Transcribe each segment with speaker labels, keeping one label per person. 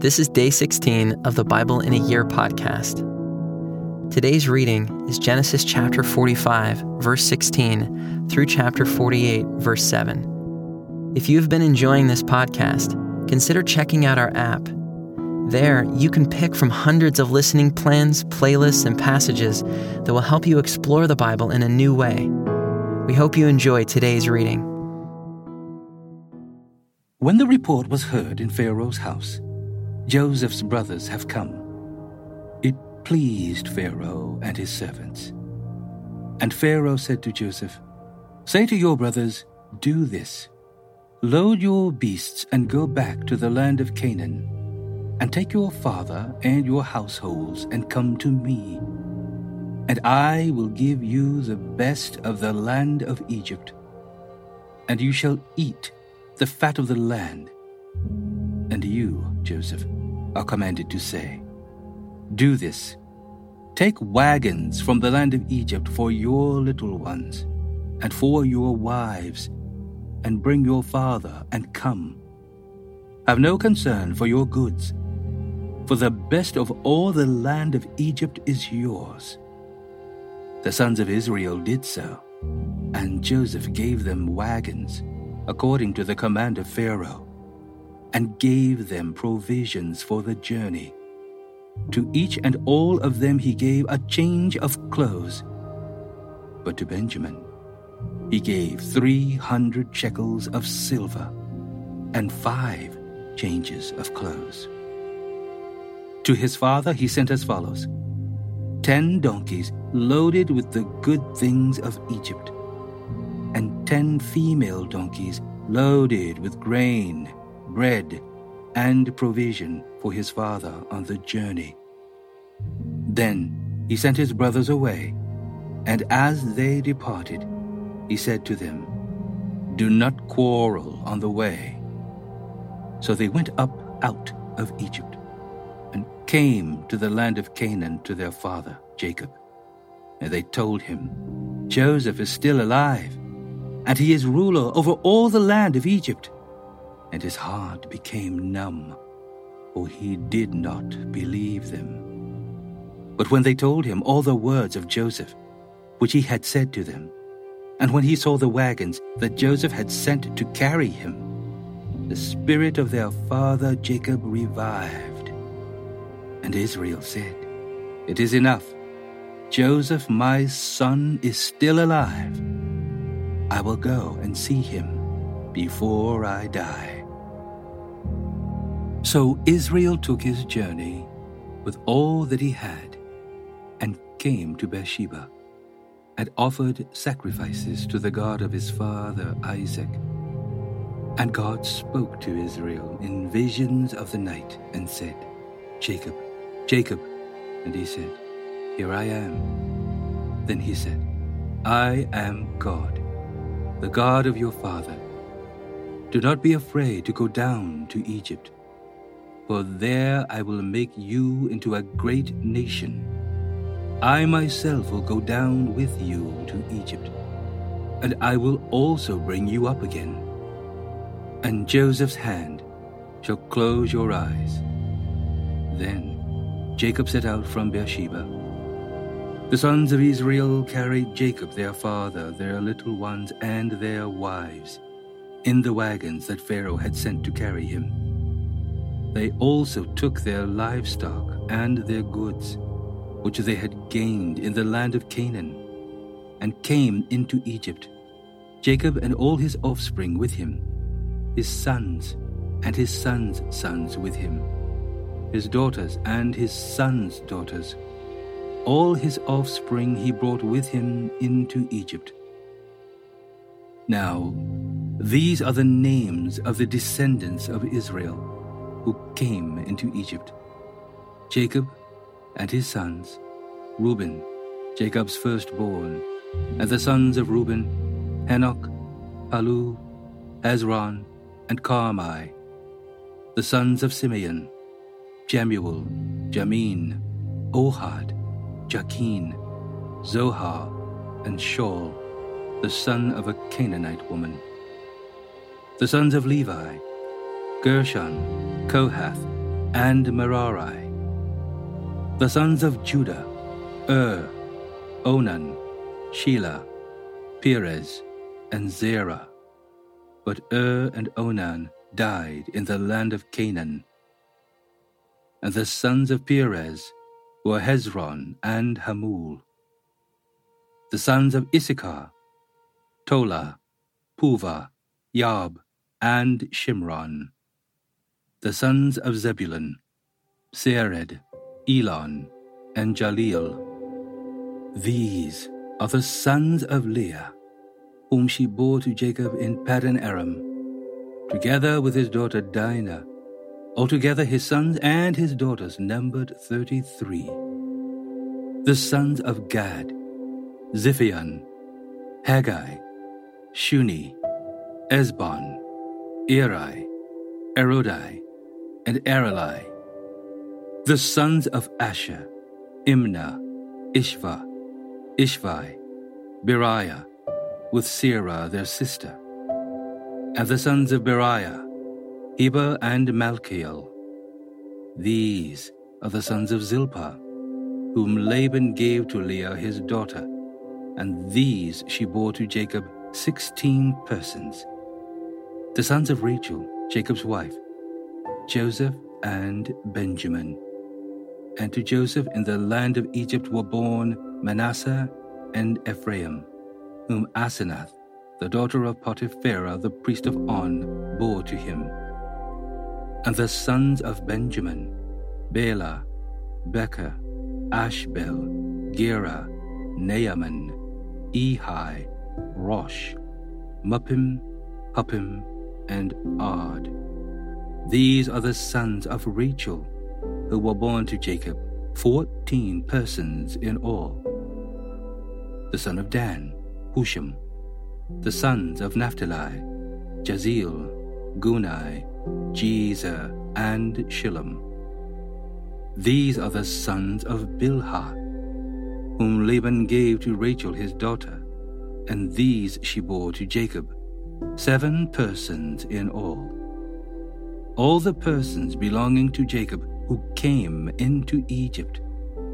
Speaker 1: This is day 16 of the Bible in a Year podcast. Today's reading is Genesis chapter 45, verse 16, through chapter 48, verse 7. If you have been enjoying this podcast, consider checking out our app. There, you can pick from hundreds of listening plans, playlists, and passages that will help you explore the Bible in a new way. We hope you enjoy today's reading.
Speaker 2: When the report was heard in Pharaoh's house, Joseph's brothers have come. It pleased Pharaoh and his servants. And Pharaoh said to Joseph, Say to your brothers, Do this Load your beasts and go back to the land of Canaan, and take your father and your households and come to me. And I will give you the best of the land of Egypt, and you shall eat the fat of the land. And you, Joseph, are commanded to say, Do this. Take wagons from the land of Egypt for your little ones, and for your wives, and bring your father, and come. Have no concern for your goods, for the best of all the land of Egypt is yours. The sons of Israel did so, and Joseph gave them wagons, according to the command of Pharaoh and gave them provisions for the journey. To each and all of them he gave a change of clothes. But to Benjamin he gave three hundred shekels of silver and five changes of clothes. To his father he sent as follows ten donkeys loaded with the good things of Egypt, and ten female donkeys loaded with grain bread, and provision for his father on the journey. Then he sent his brothers away, and as they departed, he said to them, Do not quarrel on the way. So they went up out of Egypt, and came to the land of Canaan to their father Jacob. And they told him, Joseph is still alive, and he is ruler over all the land of Egypt and his heart became numb, for he did not believe them. But when they told him all the words of Joseph, which he had said to them, and when he saw the wagons that Joseph had sent to carry him, the spirit of their father Jacob revived. And Israel said, It is enough. Joseph, my son, is still alive. I will go and see him before I die. So Israel took his journey with all that he had and came to Beersheba and offered sacrifices to the God of his father Isaac. And God spoke to Israel in visions of the night and said, Jacob, Jacob. And he said, Here I am. Then he said, I am God, the God of your father. Do not be afraid to go down to Egypt for there I will make you into a great nation. I myself will go down with you to Egypt, and I will also bring you up again. And Joseph's hand shall close your eyes. Then Jacob set out from Beersheba. The sons of Israel carried Jacob their father, their little ones, and their wives in the wagons that Pharaoh had sent to carry him. They also took their livestock and their goods, which they had gained in the land of Canaan, and came into Egypt, Jacob and all his offspring with him, his sons and his sons' sons with him, his daughters and his sons' daughters. All his offspring he brought with him into Egypt. Now, these are the names of the descendants of Israel who came into Egypt Jacob and his sons, Reuben, Jacob's firstborn, and the sons of Reuben, Hanoch, Pallu, Hezron, and Carmi, the sons of Simeon, Jemuel, Jamin, Ohad, Jachin, Zohar, and Shaul, the son of a Canaanite woman. The sons of Levi, Gershon, Kohath, and Merari. The sons of Judah, Ur, Onan, Shelah, Perez, and Zerah. But Ur and Onan died in the land of Canaan. And the sons of Perez were Hezron and Hamul. The sons of Issachar, Tola, Puvah, Iob, and Shimron. The sons of Zebulun, Sered, Elon, and Jahleel. These are the sons of Leah, whom she bore to Jacob in Paddan Aram, together with his daughter Dinah. Altogether his sons and his daughters numbered thirty-three. The sons of Gad, Ziphion, Haggai, Shuni, Ezbon, Eri, Arodi, and Areli. The sons of Asher, Imnah, Ishvah, Ishvi, Beriah, with Serah their sister. And the sons of Beriah, Heber and Malchiel. These are the sons of Zilpah, whom Laban gave to Leah his daughter, and these she bore to Jacob sixteen persons. The sons of Rachel, Jacob's wife, Joseph and Benjamin. And to Joseph in the land of Egypt were born Manasseh and Ephraim, whom Asenath, the daughter of Potiphera the priest of On, bore to him. And the sons of Benjamin, Bela, Becher, Ashbel, Gera, Naaman, Ehi, Rosh, Muppim, Huppim, and Ard. These are the sons of Rachel, who were born to Jacob, fourteen persons in all. The son of Dan, Hushim. The sons of Naphtali, Jahzeel, Guni, Jezer, and Shillem. These are the sons of Bilhah, whom Laban gave to Rachel his daughter, and these she bore to Jacob, seven persons in all all the persons belonging to Jacob who came into Egypt,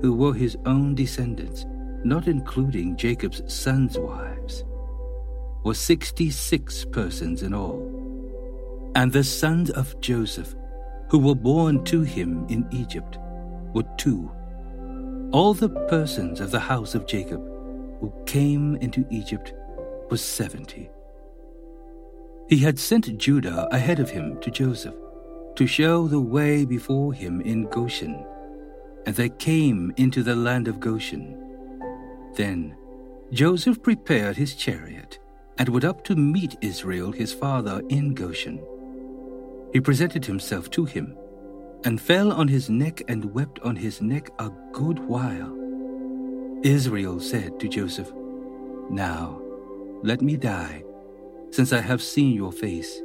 Speaker 2: who were his own descendants, not including Jacob's sons' wives, were sixty six persons in all. And the sons of Joseph, who were born to him in Egypt, were two. All the persons of the house of Jacob who came into Egypt was seventy. He had sent Judah ahead of him to Joseph to show the way before him in Goshen. And they came into the land of Goshen. Then Joseph prepared his chariot and went up to meet Israel his father in Goshen. He presented himself to him and fell on his neck and wept on his neck a good while. Israel said to Joseph, Now let me die, since I have seen your face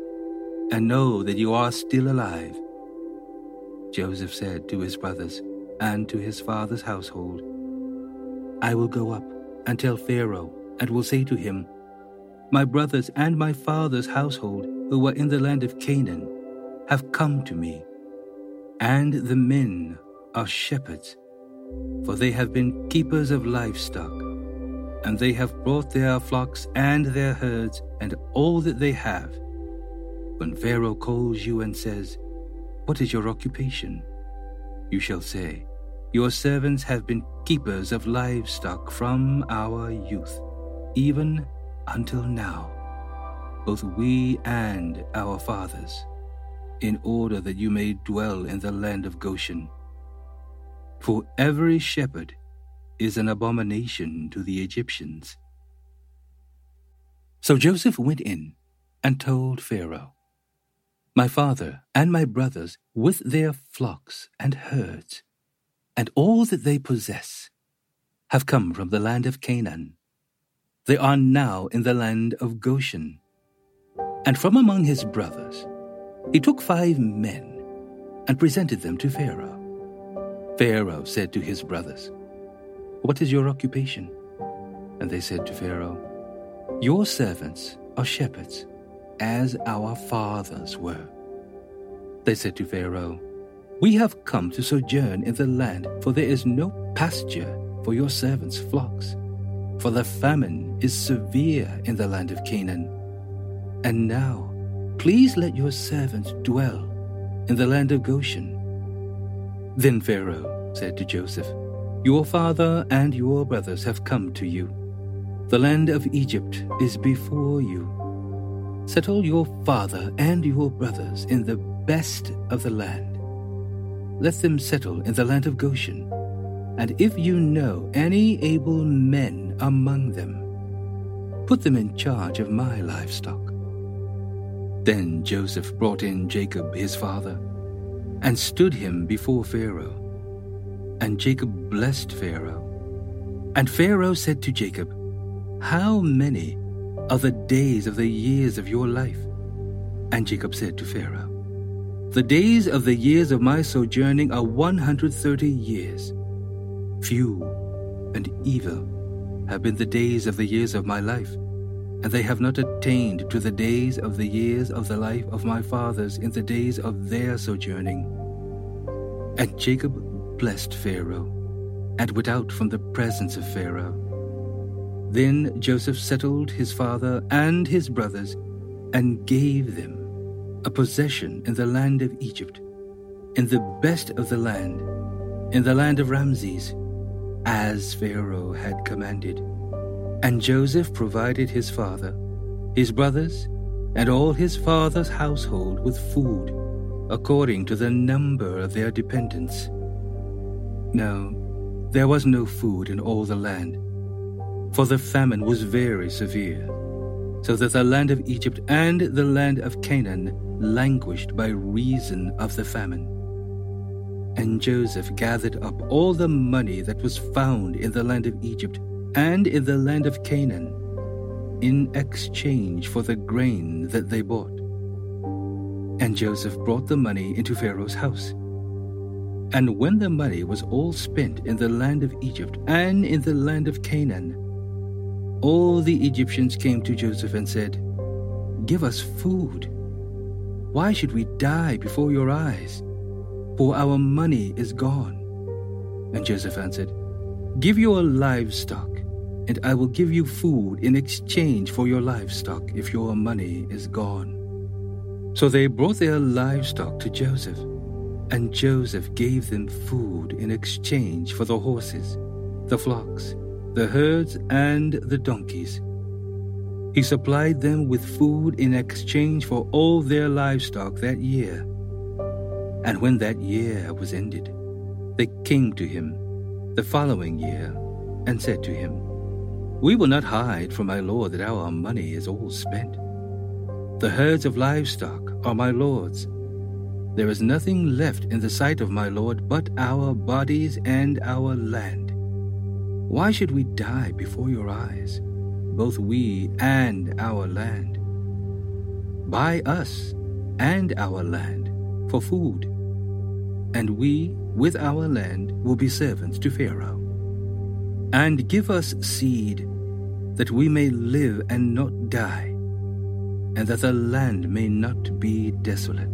Speaker 2: and know that you are still alive. Joseph said to his brothers and to his father's household, I will go up and tell Pharaoh, and will say to him, My brothers and my father's household, who were in the land of Canaan, have come to me, and the men are shepherds, for they have been keepers of livestock, and they have brought their flocks and their herds and all that they have when Pharaoh calls you and says, What is your occupation? You shall say, Your servants have been keepers of livestock from our youth, even until now, both we and our fathers, in order that you may dwell in the land of Goshen. For every shepherd is an abomination to the Egyptians. So Joseph went in and told Pharaoh my father and my brothers with their flocks and herds, and all that they possess, have come from the land of Canaan. They are now in the land of Goshen. And from among his brothers, he took five men and presented them to Pharaoh. Pharaoh said to his brothers, What is your occupation? And they said to Pharaoh, Your servants are shepherds as our fathers were. They said to Pharaoh, We have come to sojourn in the land, for there is no pasture for your servants' flocks. For the famine is severe in the land of Canaan. And now, please let your servants dwell in the land of Goshen. Then Pharaoh said to Joseph, Your father and your brothers have come to you. The land of Egypt is before you. Settle your father and your brothers in the best of the land let them settle in the land of Goshen. And if you know any able men among them, put them in charge of my livestock. Then Joseph brought in Jacob his father, and stood him before Pharaoh. And Jacob blessed Pharaoh. And Pharaoh said to Jacob, How many are the days of the years of your life? And Jacob said to Pharaoh, the days of the years of my sojourning are 130 years. Few and evil have been the days of the years of my life, and they have not attained to the days of the years of the life of my fathers in the days of their sojourning. And Jacob blessed Pharaoh, and went out from the presence of Pharaoh. Then Joseph settled his father and his brothers, and gave them a possession in the land of Egypt, in the best of the land, in the land of Ramses, as Pharaoh had commanded. And Joseph provided his father, his brothers, and all his father's household with food, according to the number of their dependents. Now, there was no food in all the land, for the famine was very severe, so that the land of Egypt and the land of Canaan languished by reason of the famine. And Joseph gathered up all the money that was found in the land of Egypt and in the land of Canaan in exchange for the grain that they bought. And Joseph brought the money into Pharaoh's house. And when the money was all spent in the land of Egypt and in the land of Canaan, all the Egyptians came to Joseph and said, Give us food why should we die before your eyes? For our money is gone. And Joseph answered, Give your livestock, and I will give you food in exchange for your livestock if your money is gone. So they brought their livestock to Joseph, and Joseph gave them food in exchange for the horses, the flocks, the herds, and the donkeys he supplied them with food in exchange for all their livestock that year. And when that year was ended, they came to him the following year and said to him, We will not hide from my Lord that our money is all spent. The herds of livestock are my Lord's. There is nothing left in the sight of my Lord but our bodies and our land. Why should we die before your eyes? both we and our land. Buy us and our land for food, and we with our land will be servants to Pharaoh. And give us seed that we may live and not die, and that the land may not be desolate.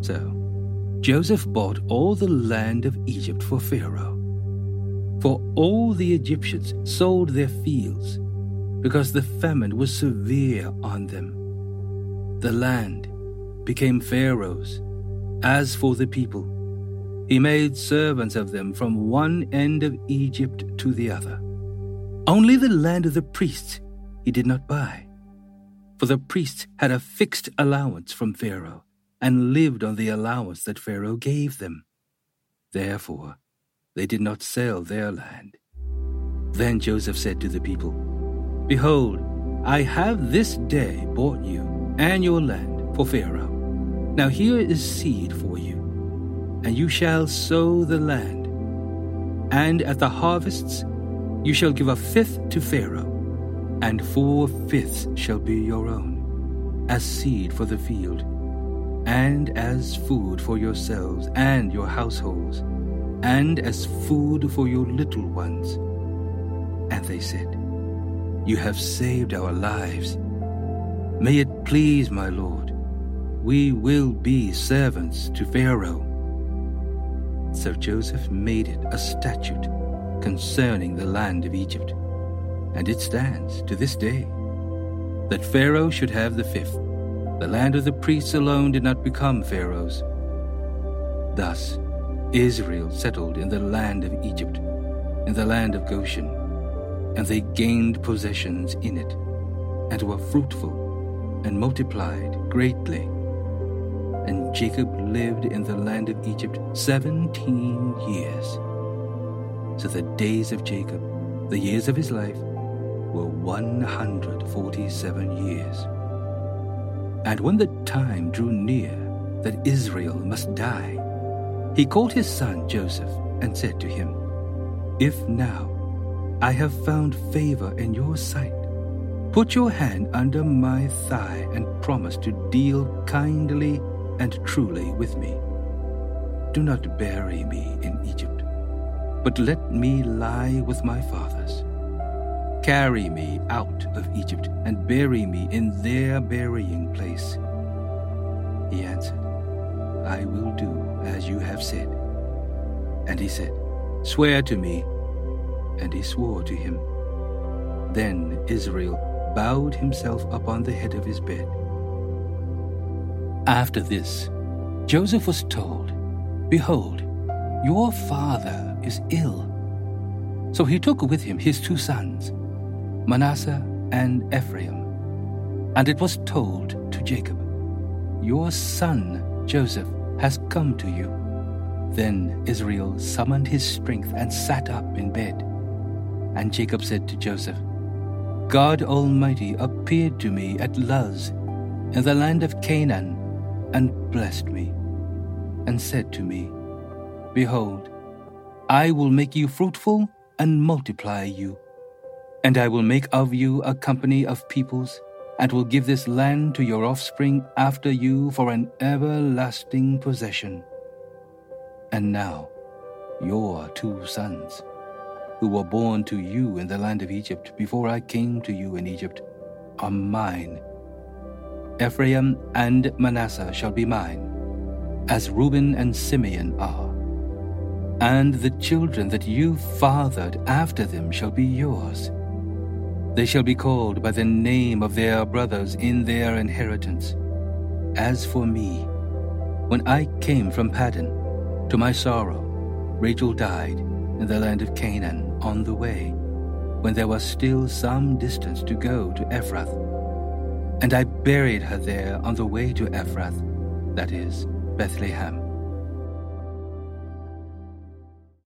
Speaker 2: So Joseph bought all the land of Egypt for Pharaoh for all the Egyptians sold their fields, because the famine was severe on them. The land became Pharaoh's. As for the people, he made servants of them from one end of Egypt to the other. Only the land of the priests he did not buy, for the priests had a fixed allowance from Pharaoh and lived on the allowance that Pharaoh gave them. Therefore, they did not sell their land. Then Joseph said to the people, Behold, I have this day bought you and your land for Pharaoh. Now here is seed for you, and you shall sow the land. And at the harvests you shall give a fifth to Pharaoh, and four fifths shall be your own, as seed for the field, and as food for yourselves and your households and as food for your little ones. And they said, You have saved our lives. May it please my Lord, we will be servants to Pharaoh, So Joseph made it a statute concerning the land of Egypt, and it stands to this day that Pharaoh should have the fifth. The land of the priests alone did not become Pharaoh's. Thus, Israel settled in the land of Egypt, in the land of Goshen, and they gained possessions in it, and were fruitful, and multiplied greatly. And Jacob lived in the land of Egypt seventeen years. So the days of Jacob, the years of his life, were 147 years. And when the time drew near that Israel must die, he called his son Joseph and said to him, If now I have found favor in your sight, put your hand under my thigh and promise to deal kindly and truly with me. Do not bury me in Egypt, but let me lie with my fathers Carry me out of Egypt and bury me in their burying place. He answered, I will do as you have said. And he said, Swear to me. And he swore to him. Then Israel bowed himself upon the head of his bed. After this, Joseph was told, Behold, your father is ill. So he took with him his two sons Manasseh and Ephraim. And it was told to Jacob, Your son Joseph has come to you. Then Israel summoned his strength and sat up in bed. And Jacob said to Joseph, God Almighty appeared to me at Luz in the land of Canaan and blessed me, and said to me, Behold, I will make you fruitful and multiply you and I will make of you a company of peoples, and will give this land to your offspring after you for an everlasting possession. And now, your two sons, who were born to you in the land of Egypt before I came to you in Egypt, are mine. Ephraim and Manasseh shall be mine, as Reuben and Simeon are. And the children that you fathered after them shall be yours they shall be called by the name of their brothers in their inheritance. As for me, when I came from Paddan, to my sorrow, Rachel died in the land of Canaan on the way, when there was still some distance to go to Ephrath. And I buried her there on the way to Ephrath, that is, Bethlehem.